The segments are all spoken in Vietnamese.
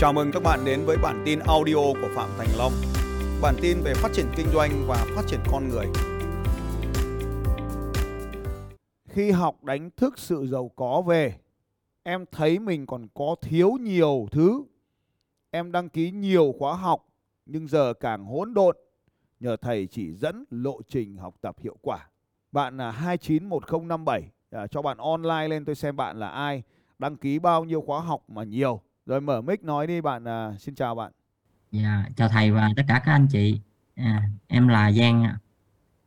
Chào mừng các bạn đến với bản tin audio của Phạm Thành Long. Bản tin về phát triển kinh doanh và phát triển con người. Khi học đánh thức sự giàu có về, em thấy mình còn có thiếu nhiều thứ. Em đăng ký nhiều khóa học nhưng giờ càng hỗn độn. Nhờ thầy chỉ dẫn lộ trình học tập hiệu quả. Bạn là 291057 à, cho bạn online lên tôi xem bạn là ai, đăng ký bao nhiêu khóa học mà nhiều. Rồi mở mic nói đi bạn à, xin chào bạn. Dạ, chào thầy và tất cả các anh chị. À, em là Giang ạ.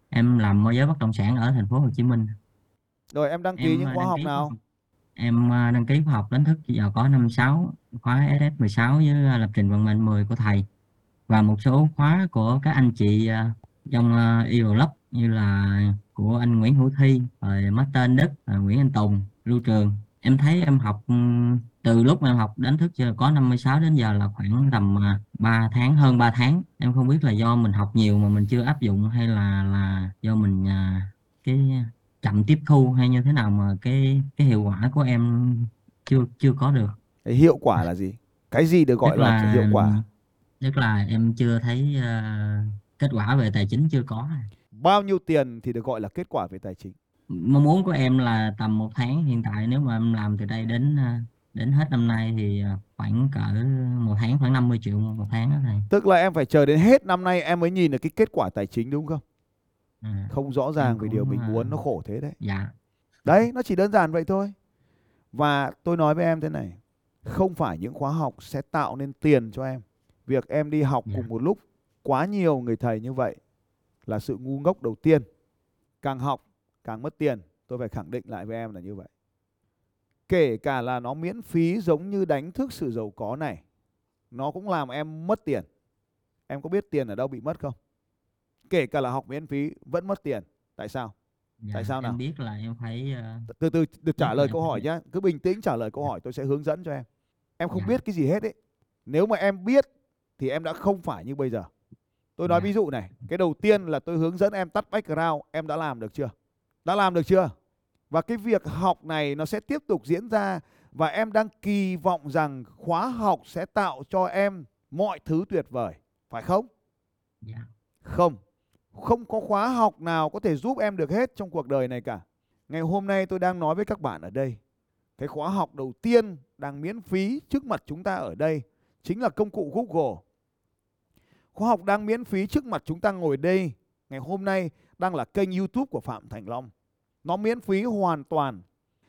Em làm môi giới bất động sản ở thành phố Hồ Chí Minh. Rồi em đăng ký Em những à, khóa đăng học ký nào? học. Em à, đăng ký khóa học đánh thức giờ có năm sáu khóa SS16 với à, lập trình vận mệnh 10 của thầy và một số khóa của các anh chị à, trong Evlog như là của anh Nguyễn Hữu Thi, rồi Anh Đức, rồi Nguyễn Anh Tùng, Lưu Trường. Em thấy em học ừm, từ lúc em học đánh thức giờ có 56 đến giờ là khoảng tầm uh, 3 tháng hơn 3 tháng. Em không biết là do mình học nhiều mà mình chưa áp dụng hay là là do mình à, cái chậm tiếp thu hay như thế nào mà cái cái hiệu quả của em chưa chưa có được. Cái hiệu quả là gì? Cái gì được gọi Tức là là hiệu quả? tức là em chưa thấy à, kết quả về tài chính chưa có. Bao nhiêu tiền thì được gọi là kết quả về tài chính? Mong muốn của em là tầm một tháng hiện tại nếu mà em làm từ đây đến à, đến hết năm nay thì à, khoảng cỡ một tháng khoảng 50 triệu một tháng đó thầy. Tức là em phải chờ đến hết năm nay em mới nhìn được cái kết quả tài chính đúng không? À, Không rõ ràng về điều mình à, muốn nó khổ thế đấy. dạ Đấy, nó chỉ đơn giản vậy thôi. Và tôi nói với em thế này, không phải những khóa học sẽ tạo nên tiền cho em. Việc em đi học Dạ. cùng một lúc quá nhiều người thầy như vậy là sự ngu ngốc đầu tiên. Càng học càng mất tiền, tôi phải khẳng định lại với em là như vậy. Kể cả là nó miễn phí giống như đánh thức sự giàu có này, nó cũng làm em mất tiền. Em có biết tiền ở đâu bị mất không? Kể cả là học miễn phí vẫn mất tiền. Tại sao? dạ Tại sao nào? em biết là em phải à, từ từ được trả lời câu hỏi nhá cứ bình tĩnh trả lời câu hỏi tôi sẽ hướng dẫn cho em em không Dạ. biết cái gì hết ấy nếu mà em biết thì em đã không phải như bây giờ tôi nói Dạ. ví dụ này cái đầu tiên là tôi hướng dẫn em tắt background em đã làm được chưa đã làm được chưa và cái việc học này nó sẽ tiếp tục diễn ra và em đang kỳ vọng rằng khóa học sẽ tạo cho em mọi thứ tuyệt vời phải không dạ không, không có khóa học nào có thể giúp em được hết trong cuộc đời này cả. Ngày hôm nay tôi đang nói với các bạn ở đây. Cái khóa học đầu tiên đang miễn phí trước mặt chúng ta ở đây chính là công cụ Google. Khóa học đang miễn phí trước mặt chúng ta ngồi đây ngày hôm nay đang là kênh YouTube của Phạm Thành Long. Nó miễn phí hoàn toàn.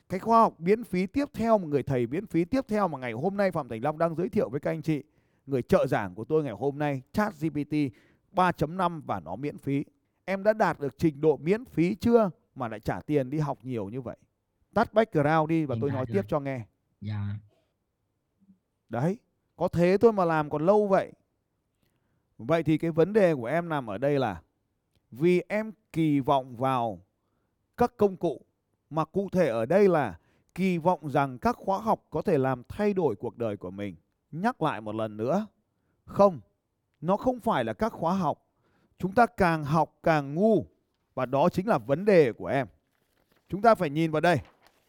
Cái khóa học miễn phí tiếp theo một người thầy miễn phí tiếp theo mà ngày hôm nay Phạm Thành Long đang giới thiệu với các anh chị, người trợ giảng của tôi ngày hôm nay, ChatGPT 3.5 và nó miễn phí. Em đã đạt được trình độ miễn phí chưa mà lại trả tiền đi học nhiều như vậy? Tắt background đi và tôi nói rồi. tiếp cho nghe. dạ Đấy, có thế thôi mà làm còn lâu vậy. Vậy thì cái vấn đề của em nằm ở đây là vì em kỳ vọng vào các công cụ mà cụ thể ở đây là kỳ vọng rằng các khóa học có thể làm thay đổi cuộc đời của mình. Nhắc lại một lần nữa. Không, nó không phải là các khóa học. Chúng ta càng học càng ngu và đó chính là vấn đề của em. Chúng ta phải nhìn vào đây.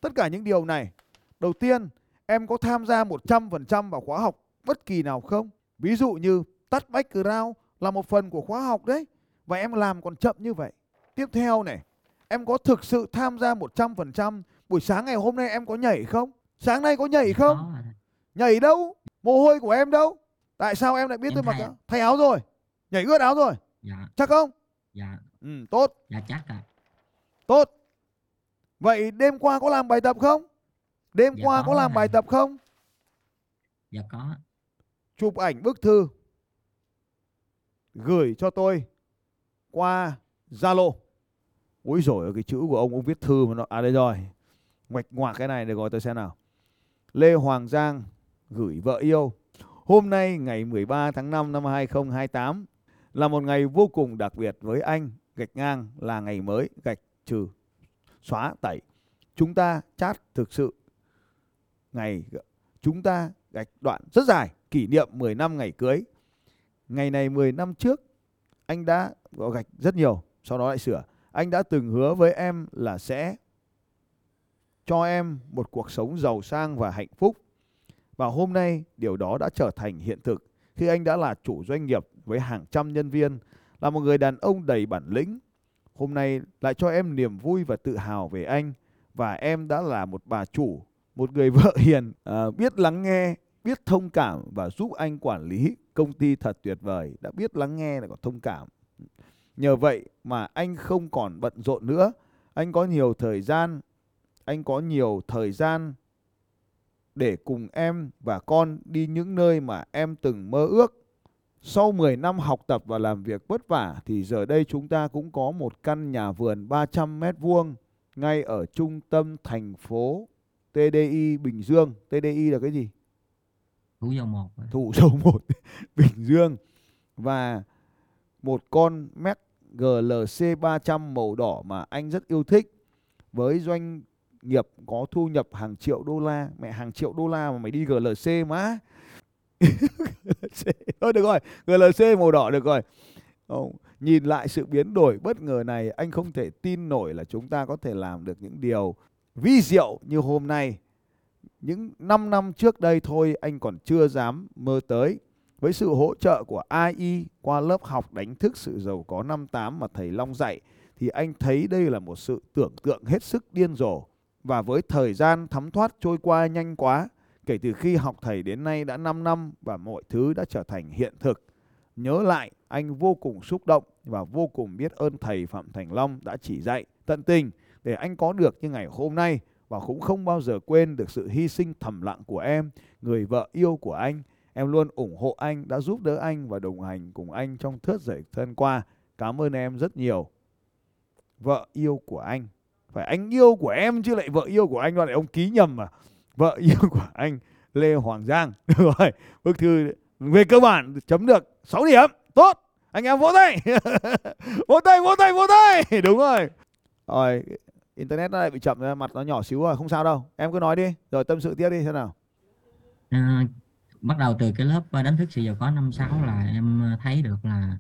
Tất cả những điều này. Đầu tiên, em có tham gia 100% vào khóa học bất kỳ nào không? Ví dụ như tắt background là một phần của khóa học đấy và em làm còn chậm như vậy. Tiếp theo này, em có thực sự tham gia 100% buổi sáng ngày hôm nay em có nhảy không? Sáng nay có nhảy không? Có. Nhảy đâu? Mồ hôi của em đâu? Tại sao em lại biết Em tôi mặc thay áo? thay áo rồi? Nhảy ướt áo rồi? dạ Chắc không? dạ Ừ, tốt, dạ chắc ạ tốt. Vậy đêm qua có làm bài tập không? Đêm Dạ qua có có làm thầy. bài tập không? dạ có chụp ảnh bức thư gửi cho tôi qua Zalo. Úi rồi cái chữ của ông ông viết thư mà nó à đây rồi. Ngoạch ngoạc cái này để gọi tôi xem nào. Lê Hoàng Giang gửi vợ yêu. Hôm nay ngày 13 tháng 5 năm 2028 là một ngày vô cùng đặc biệt với anh. Gạch ngang là ngày mới gạch trừ xóa tẩy. Chúng ta chat thực sự ngày chúng ta gạch đoạn rất dài kỷ niệm 10 năm ngày cưới. Ngày này 10 năm trước anh đã gạch rất nhiều, sau đó lại sửa. Anh đã từng hứa với em là sẽ cho em một cuộc sống giàu sang và hạnh phúc. Và hôm nay điều đó đã trở thành hiện thực khi anh đã là chủ doanh nghiệp với hàng trăm nhân viên, là một người đàn ông đầy bản lĩnh. Hôm nay lại cho em niềm vui và tự hào về anh và em đã là một bà chủ, một người vợ hiền, à, biết lắng nghe, biết thông cảm và giúp anh quản lý công ty thật tuyệt vời, đã biết lắng nghe là có thông cảm. Nhờ vậy mà anh không còn bận rộn nữa, anh có nhiều thời gian, anh có nhiều thời gian để cùng em và con đi những nơi mà em từng mơ ước. Sau 10 năm học tập và làm việc vất vả thì giờ đây chúng ta cũng có một căn nhà vườn 300 mét vuông ngay ở trung tâm thành phố TDI Bình Dương. TDI là cái gì? Thủ dầu một. Thủ dầu một Bình Dương. Và một con Mac GLC 300 màu đỏ mà anh rất yêu thích. Với doanh nghiệp có thu nhập hàng triệu đô la. Mẹ, hàng triệu đô la mà mày đi GLC má thôi, được rồi. GLC màu đỏ, được rồi. Không. nhìn lại sự biến đổi bất ngờ này, anh không thể tin nổi là chúng ta có thể làm được những điều vi diệu như hôm nay. Những 5 năm trước đây thôi, anh còn chưa dám mơ tới với sự hỗ trợ của AI qua lớp học đánh thức sự giàu có năm tám mà thầy Long dạy thì anh thấy đây là một sự tưởng tượng hết sức điên rồ và với thời gian thấm thoát trôi qua nhanh quá, kể từ khi học thầy đến nay đã 5 năm và mọi thứ đã trở thành hiện thực. Nhớ lại, anh vô cùng xúc động và vô cùng biết ơn thầy Phạm Thành Long đã chỉ dạy tận tình để anh có được như ngày hôm nay và cũng không bao giờ quên được sự hy sinh thầm lặng của em, người vợ yêu của anh. Em luôn ủng hộ anh, đã giúp đỡ anh và đồng hành cùng anh trong thớt giải thân qua. Cảm ơn em rất nhiều. Vợ yêu của anh. Phải anh yêu của em chứ lại vợ yêu của anh lại ông ký nhầm mà. Vợ yêu của anh Lê Hoàng Giang. Được rồi bức thư về cơ bản chấm được 6 điểm. Tốt anh em vỗ tay. Vỗ tay vỗ tay vỗ tay. Đúng rồi. Rồi internet nó lại bị chậm mặt nó nhỏ xíu rồi không sao đâu. Em cứ nói đi rồi tâm sự tiếp đi thế nào. À, bắt đầu từ cái lớp đánh thức sự giàu có năm sáu là em thấy được là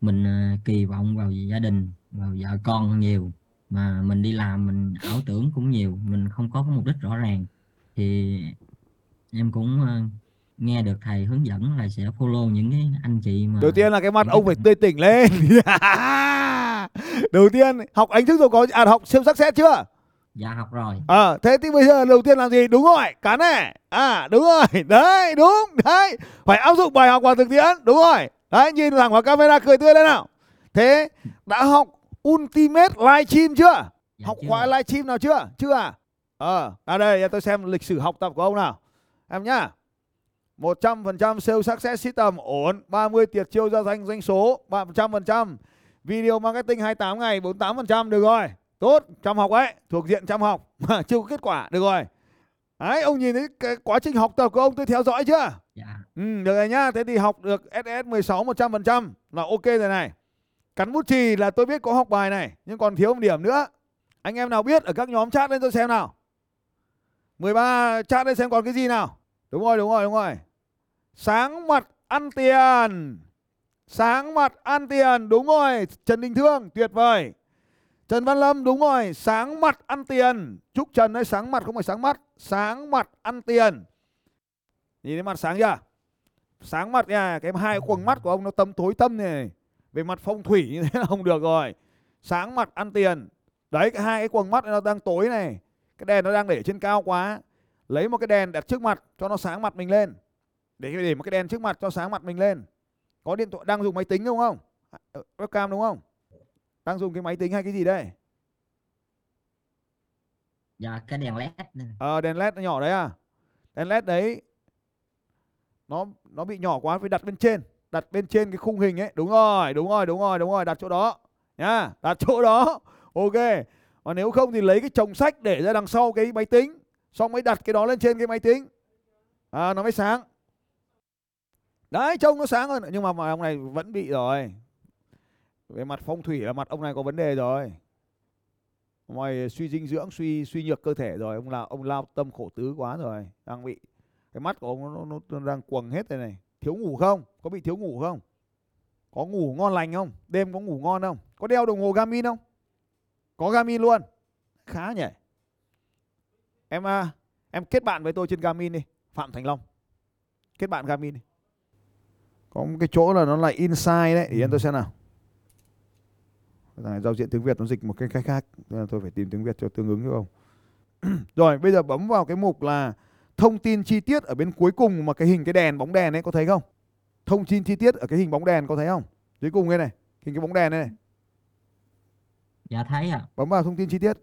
mình ờ, kỳ vọng vào gia đình vào vợ con nhiều. Mà mình đi làm mình ảo tưởng cũng nhiều mình không có mục đích rõ ràng. Thì em cũng nghe được thầy hướng dẫn là sẽ follow những cái anh chị mà đầu tiên là cái mặt ông phải tươi tỉnh lên. Đầu tiên học ánh thức rồi có à học siêu sắc xét chưa dạ học rồi ờ à, thế thì bây giờ đầu tiên làm gì đúng rồi cán này à đúng rồi đấy đúng đấy phải áp dụng bài học vào thực tiễn đúng rồi đấy nhìn thẳng vào camera cười tươi lên nào thế đã học Ultimate Livestream chưa? Dạ, học chưa. khóa livestream nào chưa? Chưa à? Ờ, à, đây tôi xem lịch sử học tập của ông nào. Em nhá. 100% sales success system ổn, 30 tiệt chiêu ra danh doanh số, 100%. Video marketing 28 ngày, 48% được rồi. Tốt, chăm học ấy, thuộc diện chăm học mà chưa có kết quả, được rồi. Đấy, ông nhìn thấy cái quá trình học tập của ông tôi theo dõi chưa? Dạ. Ừ, được rồi nhá. Thế thì học được SS 16 100% là ok rồi này. Cắn bút chì là tôi biết có học bài này nhưng còn thiếu một điểm nữa. Anh em nào biết ở các nhóm chat lên tôi xem nào. 13 chat lên xem còn cái gì nào. Đúng rồi, đúng rồi, đúng rồi. Sáng mặt ăn tiền. Sáng mặt ăn tiền, đúng rồi. Trần Đình Thương, tuyệt vời. Trần Văn Lâm, đúng rồi. Sáng mặt ăn tiền. Chúc Trần ấy sáng mặt không phải sáng mắt. Sáng mặt ăn tiền. Nhìn thấy mặt sáng chưa? Sáng mặt nha. Cái hai quầng mắt của ông nó tâm tối tâm này về mặt phong thủy như thế là không được rồi sáng mặt ăn tiền đấy cái hai cái quầng mắt nó đang tối này cái đèn nó đang để trên cao quá lấy một cái đèn đặt trước mặt cho nó sáng mặt mình lên để để một cái đèn trước mặt cho sáng mặt mình lên có điện thoại đang dùng máy tính đúng không ờ, webcam đúng không đang dùng cái máy tính hay cái gì đây? Dạ cái đèn led ờ à, đèn led nó nhỏ đấy à? Đèn led đấy nó nó bị nhỏ quá phải đặt bên trên đặt bên trên cái khung hình ấy. Đúng rồi đúng rồi đúng rồi đúng rồi đặt chỗ đó nhá đặt chỗ đó. Ok và nếu không thì lấy cái chồng sách để ra đằng sau cái máy tính xong mới đặt cái đó lên trên cái máy tính. À, nó mới sáng. Đấy trông nó sáng hơn nhưng mà, mà ông này vẫn bị rồi về mặt phong thủy là mặt ông này có vấn đề rồi ngoài suy dinh dưỡng suy suy nhược cơ thể rồi ông là ông lao tâm khổ tứ quá rồi đang bị cái mắt của ông nó, nó, nó đang quầng hết đây này Thiếu ngủ không? Có bị thiếu ngủ không? Có ngủ ngon lành không? Đêm có ngủ ngon không? Có đeo đồng hồ Garmin không? Có Garmin luôn. Khá nhỉ? Em à, em kết bạn với tôi trên Garmin đi. Phạm Thành Long. kết bạn Garmin đi. Có một cái chỗ là nó là inside đấy, để em tôi xem nào. Này, giao diện tiếng Việt nó dịch một cái cách khác, nên là tôi phải tìm tiếng Việt cho tương ứng chứ không. Rồi, bây giờ bấm vào cái mục là thông tin chi tiết ở bên cuối cùng mà cái hình cái đèn bóng đèn ấy có thấy không? Thông tin chi tiết ở cái hình bóng đèn có thấy không? Dưới cùng đây này, hình cái bóng đèn này. dạ thấy ạ Bấm vào thông tin chi tiết.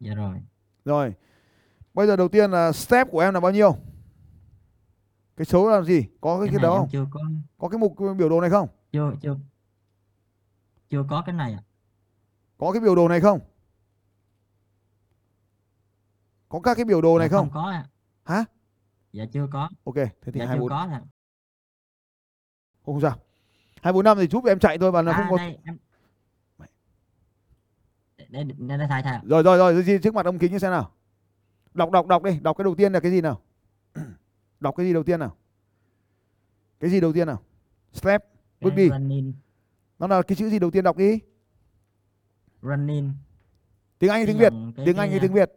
dạ rồi Rồi. Bây giờ đầu tiên là step của em là bao nhiêu? Cái số là gì? Có cái, cái này đó không? chưa có Có cái mục biểu đồ này không? chưa chưa chưa có cái này ạ Có cái biểu đồ này không? Có các cái biểu đồ này Dạ không? có ạ Hả? dạ chưa có Ok, thế thì dạ hai chưa bốn có ạ không sao. hai bốn năm thì giúp em chạy thôi và nó không à có đây em đây đây đây thầy thầy rồi rồi rồi gì trước mặt ông kính như thế nào? Đọc đọc đọc đi, đọc cái đầu tiên là cái gì nào? đọc cái gì đầu tiên nào? Cái gì đầu tiên nào? Step, bước đi. running Nó là cái chữ gì đầu tiên đọc đi? running. Tiếng Anh hay tiếng Việt? cái- Tiếng cái, Anh hay à, tiếng Việt?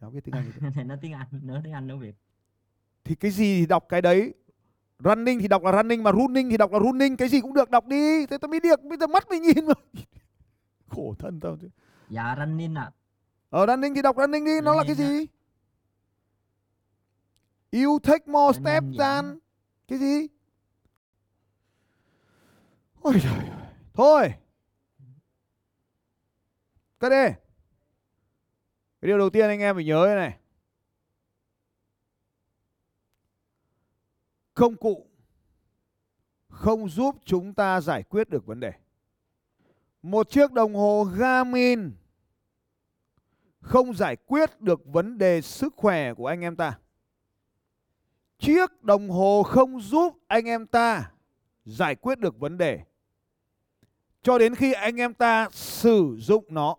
Cháu biết tiếng Anh. thì nó tiếng Anh nữa tiếng Anh nữa Việt. Thì cái gì thì đọc cái đấy. Running thì đọc là running mà running thì đọc là running. Cái gì cũng được đọc đi. Thế tao mới được bây giờ mắt mới nhìn mà. Khổ thân tao chứ. Dạ running ạ. Ở running thì đọc running đi. Nó là cái Running gì you take more Running steps dạ. than cái gì ôi trời ơi. thôi cất đi cái điều đầu tiên anh em phải nhớ thế này công cụ không giúp chúng ta giải quyết được vấn đề một chiếc đồng hồ Garmin không giải quyết được vấn đề sức khỏe của anh em ta. Chiếc đồng hồ không giúp anh em ta giải quyết được vấn đề cho đến khi anh em ta sử dụng nó.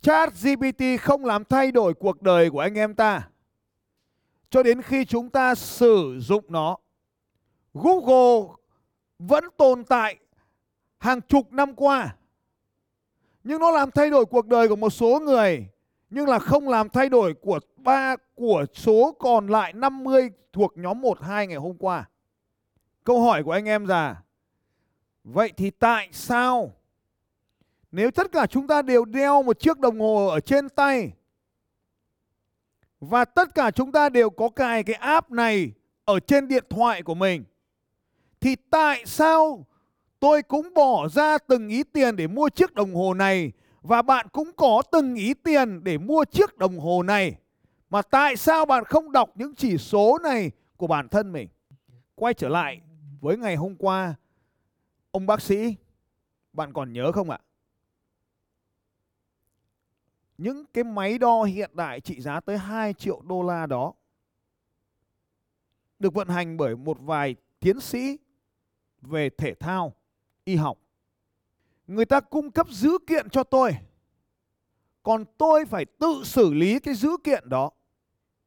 Chat GPT không làm thay đổi cuộc đời của anh em ta cho đến khi chúng ta sử dụng nó. Google vẫn tồn tại hàng chục năm qua nhưng nó làm thay đổi cuộc đời của một số người, nhưng là không làm thay đổi của ba, của số còn lại 50 thuộc nhóm 1 2 ngày hôm qua. Câu hỏi của anh em là vậy thì tại sao? Nếu tất cả chúng ta đều đeo một chiếc đồng hồ ở trên tay, và tất cả chúng ta đều có cài cái app này ở trên điện thoại của mình, thì tại sao tôi cũng bỏ ra từng ý tiền để mua chiếc đồng hồ này, và bạn cũng có từng ý tiền để mua chiếc đồng hồ này? Mà tại sao bạn không đọc những chỉ số này của bản thân mình? Quay trở lại với ngày hôm qua ông bác sĩ, bạn còn nhớ không ạ những cái máy đo hiện đại trị giá tới 2 triệu đô la đó được vận hành bởi một vài tiến sĩ về thể thao, y học. Người ta cung cấp dữ kiện cho tôi. Còn tôi phải tự xử lý cái dữ kiện đó.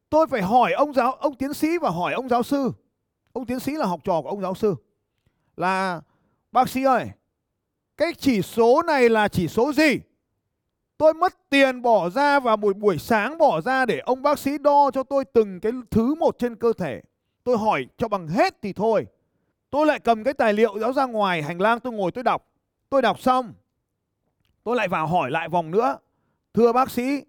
Tôi phải hỏi ông giáo, ông tiến sĩ và hỏi ông giáo sư. Ông tiến sĩ là học trò của ông giáo sư. Là bác sĩ ơi, cái chỉ số này là chỉ số gì? Tôi mất tiền bỏ ra và buổi buổi sáng bỏ ra để ông bác sĩ đo cho tôi từng cái thứ một trên cơ thể. Tôi hỏi cho bằng hết thì thôi. Tôi lại cầm cái tài liệu đó ra ngoài hành lang tôi ngồi tôi đọc. Tôi đọc xong. Tôi lại vào hỏi lại vòng nữa. Thưa bác sĩ,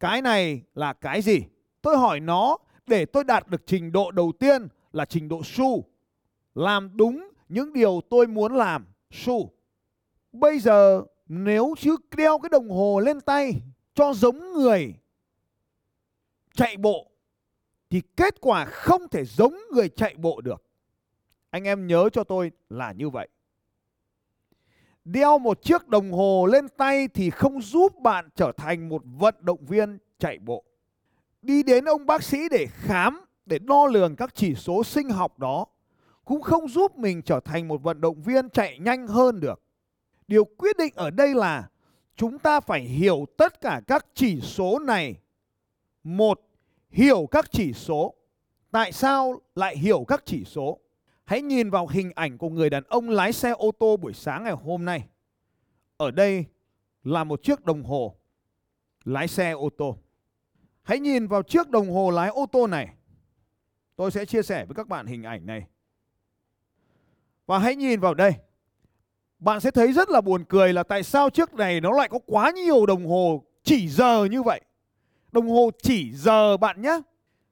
cái này là cái gì? Tôi hỏi nó để tôi đạt được trình độ đầu tiên là trình độ su. Làm đúng những điều tôi muốn làm. Su. Bây giờ nếu chứ đeo cái đồng hồ lên tay cho giống người chạy bộ thì kết quả không thể giống người chạy bộ được. Anh em nhớ cho tôi là như vậy. Đeo một chiếc đồng hồ lên tay thì không giúp bạn trở thành một vận động viên chạy bộ. Đi đến ông bác sĩ để khám, để đo lường các chỉ số sinh học đó cũng không giúp mình trở thành một vận động viên chạy nhanh hơn được. Điều quyết định ở đây là chúng ta phải hiểu tất cả các chỉ số này. Một, hiểu các chỉ số. Tại sao lại hiểu các chỉ số? Hãy nhìn vào hình ảnh của người đàn ông lái xe ô tô buổi sáng ngày hôm nay. Ở đây là một chiếc đồng hồ lái xe ô tô. Hãy nhìn vào chiếc đồng hồ lái ô tô này. Tôi sẽ chia sẻ với các bạn hình ảnh này. Và hãy nhìn vào đây. Bạn sẽ thấy rất là buồn cười là tại sao trước này nó lại có quá nhiều đồng hồ chỉ giờ như vậy. Đồng hồ chỉ giờ bạn nhé.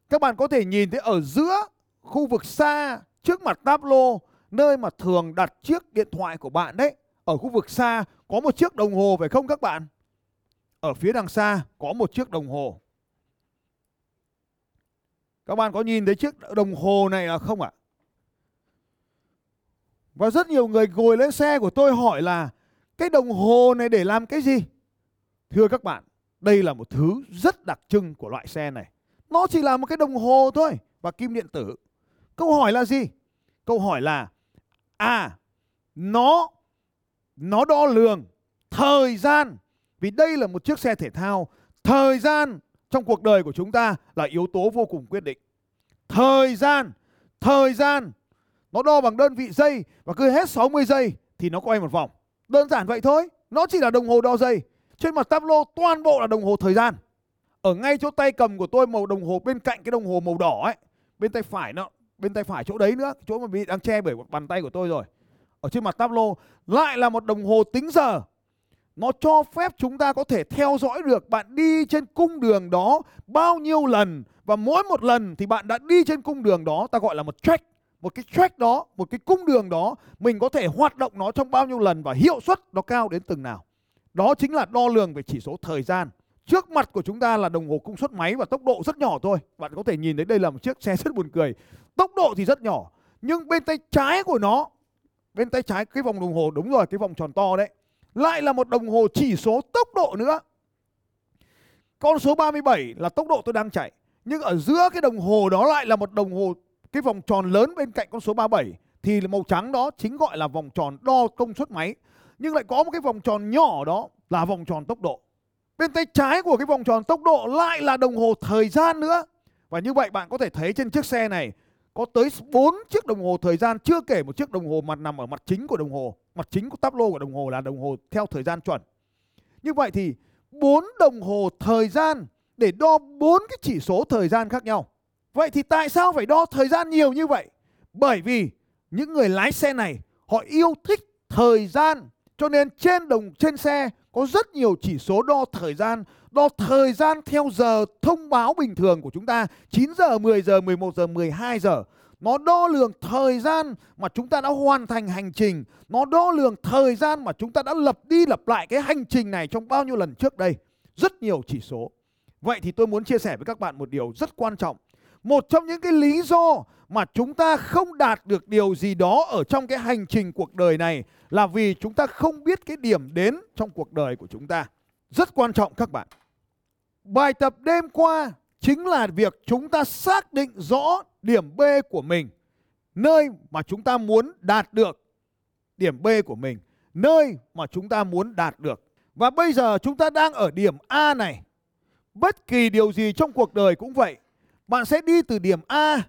Các bạn có thể nhìn thấy ở giữa khu vực xa trước mặt tablo, nơi mà thường đặt chiếc điện thoại của bạn đấy. Ở khu vực xa có một chiếc đồng hồ, phải không các bạn? Ở phía đằng xa có một chiếc đồng hồ. Các bạn có nhìn thấy chiếc đồng hồ này là không ạ? Và rất nhiều người ngồi lên xe của tôi hỏi là cái đồng hồ này để làm cái gì? Thưa các bạn, đây là một thứ rất đặc trưng của loại xe này. Nó chỉ là một cái đồng hồ thôi và kim điện tử. Câu hỏi là gì? Câu hỏi là à nó nó đo lường thời gian vì đây là một chiếc xe thể thao, thời gian trong cuộc đời của chúng ta là yếu tố vô cùng quyết định. Thời gian, thời gian nó đo bằng đơn vị giây và cứ hết 60 giây thì nó quay một vòng. Đơn giản vậy thôi. Nó chỉ là đồng hồ đo giây. Trên mặt tablo toàn bộ là đồng hồ thời gian. Ở ngay chỗ tay cầm của tôi màu đồng hồ bên cạnh cái đồng hồ màu đỏ ấy, bên tay phải nó bên tay phải chỗ đấy nữa, chỗ mà bị đang che bởi bàn tay của tôi rồi. Ở trên mặt tablo lại là một đồng hồ tính giờ. Nó cho phép chúng ta có thể theo dõi được bạn đi trên cung đường đó bao nhiêu lần và mỗi một lần thì bạn đã đi trên cung đường đó ta gọi là một track một cái track đó, một cái cung đường đó mình có thể hoạt động nó trong bao nhiêu lần và hiệu suất nó cao đến từng nào. Đó chính là đo lường về chỉ số thời gian. Trước mặt của chúng ta là đồng hồ công suất máy và tốc độ rất nhỏ thôi. Bạn có thể nhìn thấy đây là một chiếc xe rất buồn cười. Tốc độ thì rất nhỏ, nhưng bên tay trái của nó, bên tay trái cái vòng đồng hồ đúng rồi, cái vòng tròn to đấy, lại là một đồng hồ chỉ số tốc độ nữa. Con số 37 là tốc độ tôi đang chạy, nhưng ở giữa cái đồng hồ đó lại là một đồng hồ cái vòng tròn lớn bên cạnh con số 37 thì màu trắng đó chính gọi là vòng tròn đo công suất máy. Nhưng lại có một cái vòng tròn nhỏ đó là vòng tròn tốc độ. Bên tay trái của cái vòng tròn tốc độ lại là đồng hồ thời gian nữa. Và như vậy bạn có thể thấy trên chiếc xe này có tới 4 chiếc đồng hồ thời gian, chưa kể một chiếc đồng hồ mặt nằm ở mặt chính của đồng hồ. Mặt chính của tablo của đồng hồ là đồng hồ theo thời gian chuẩn. Như vậy thì 4 đồng hồ thời gian để đo 4 cái chỉ số thời gian khác nhau. Vậy thì tại sao phải đo thời gian nhiều như vậy? Bởi vì những người lái xe này họ yêu thích thời gian cho nên trên đồng trên xe có rất nhiều chỉ số đo thời gian, đo thời gian theo giờ thông báo bình thường của chúng ta 9 giờ, 10 giờ, 11 giờ, 12 giờ. Nó đo lường thời gian mà chúng ta đã hoàn thành hành trình, nó đo lường thời gian mà chúng ta đã lập đi lập lại cái hành trình này trong bao nhiêu lần trước đây. Rất nhiều chỉ số. Vậy thì tôi muốn chia sẻ với các bạn một điều rất quan trọng một trong những cái lý do mà chúng ta không đạt được điều gì đó ở trong cái hành trình cuộc đời này là vì chúng ta không biết cái điểm đến trong cuộc đời của chúng ta. Rất quan trọng các bạn. Bài tập đêm qua chính là việc chúng ta xác định rõ điểm B của mình, nơi mà chúng ta muốn đạt được. Điểm B của mình, nơi mà chúng ta muốn đạt được. Và bây giờ chúng ta đang ở điểm A này. Bất kỳ điều gì trong cuộc đời cũng vậy, bạn sẽ đi từ điểm A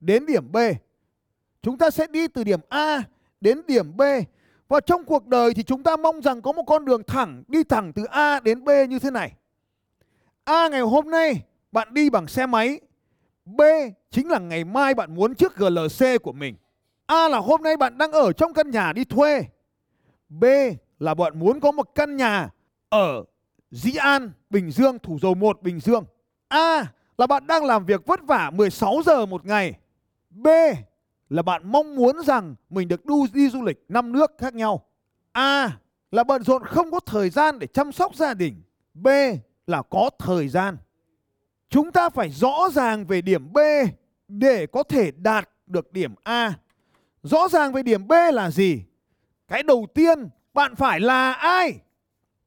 đến điểm B. Chúng ta sẽ đi từ điểm A đến điểm B. Và trong cuộc đời thì chúng ta mong rằng có một con đường thẳng, đi thẳng từ A đến B như thế này. A ngày hôm nay bạn đi bằng xe máy. B chính là ngày mai bạn muốn chiếc GLC của mình. A là hôm nay bạn đang ở trong căn nhà đi thuê. B là bạn muốn có một căn nhà ở Dĩ An, Bình Dương, Thủ Dầu Một, Bình Dương. A là bạn đang làm việc vất vả 16 giờ một ngày. B là bạn mong muốn rằng mình được đu đi du lịch năm nước khác nhau. A là bận rộn không có thời gian để chăm sóc gia đình. B là có thời gian. Chúng ta phải rõ ràng về điểm B để có thể đạt được điểm A. Rõ ràng về điểm B là gì? Cái đầu tiên, bạn phải là ai?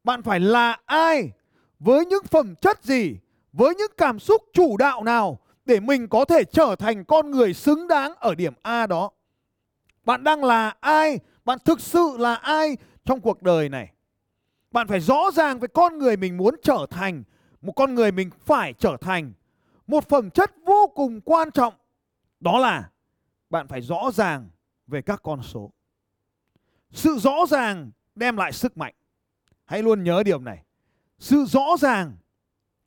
Bạn phải là ai? Với những phẩm chất gì? Với những cảm xúc chủ đạo nào để mình có thể trở thành con người xứng đáng ở điểm A đó. Bạn đang là ai? Bạn thực sự là ai trong cuộc đời này? Bạn phải rõ ràng về con người mình muốn trở thành, một con người mình phải trở thành. Một phẩm chất vô cùng quan trọng đó là bạn phải rõ ràng về các con số. Sự rõ ràng đem lại sức mạnh. Hãy luôn nhớ điều này. Sự rõ ràng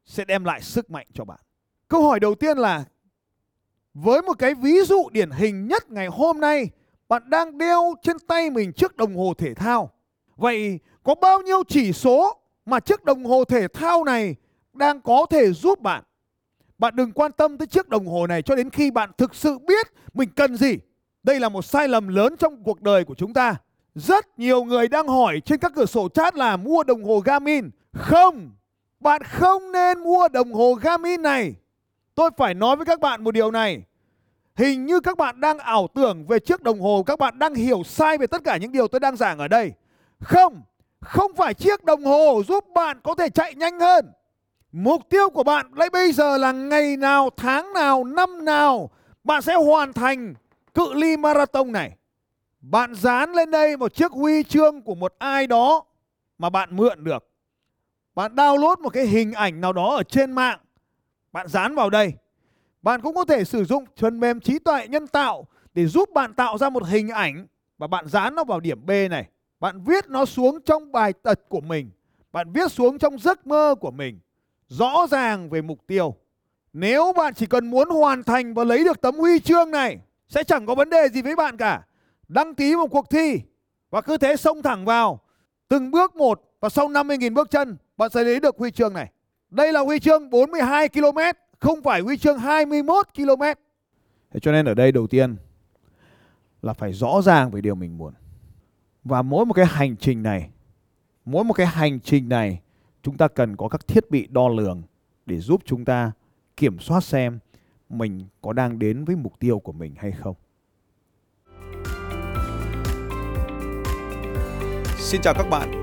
sẽ đem lại sức mạnh cho bạn. Câu hỏi đầu tiên là Với một cái ví dụ điển hình nhất ngày hôm nay, bạn đang đeo trên tay mình chiếc đồng hồ thể thao. Vậy có bao nhiêu chỉ số mà chiếc đồng hồ thể thao này đang có thể giúp bạn? Bạn đừng quan tâm tới chiếc đồng hồ này cho đến khi bạn thực sự biết mình cần gì. Đây là một sai lầm lớn trong cuộc đời của chúng ta. Rất nhiều người đang hỏi trên các cửa sổ chat là mua đồng hồ Garmin. Không, bạn không nên mua đồng hồ Garmin này. Tôi phải nói với các bạn một điều này. Hình như các bạn đang ảo tưởng về chiếc đồng hồ, các bạn đang hiểu sai về tất cả những điều tôi đang giảng ở đây. Không, không phải chiếc đồng hồ giúp bạn có thể chạy nhanh hơn. Mục tiêu của bạn lấy bây giờ là ngày nào, tháng nào, năm nào bạn sẽ hoàn thành cự ly marathon này. Bạn dán lên đây một chiếc huy chương của một ai đó mà bạn mượn được. Bạn download một cái hình ảnh nào đó ở trên mạng. Bạn dán vào đây. Bạn cũng có thể sử dụng phần mềm trí tuệ nhân tạo để giúp bạn tạo ra một hình ảnh và bạn dán nó vào điểm B này. Bạn viết nó xuống trong bài tật của mình. Bạn viết xuống trong giấc mơ của mình. Rõ ràng về mục tiêu. Nếu bạn chỉ cần muốn hoàn thành và lấy được tấm huy chương này, sẽ chẳng có vấn đề gì với bạn cả. Đăng ký một cuộc thi và cứ thế xông thẳng vào từng bước một và sau 50.000 bước chân bạn sẽ lấy được huy chương này. Đây là huy chương 42 km, không phải huy chương 21 km. Thế cho nên ở đây đầu tiên là phải rõ ràng về điều mình muốn. Và mỗi một cái hành trình này, mỗi một cái hành trình này chúng ta cần có các thiết bị đo lường để giúp chúng ta kiểm soát xem mình có đang đến với mục tiêu của mình hay không. Xin chào các bạn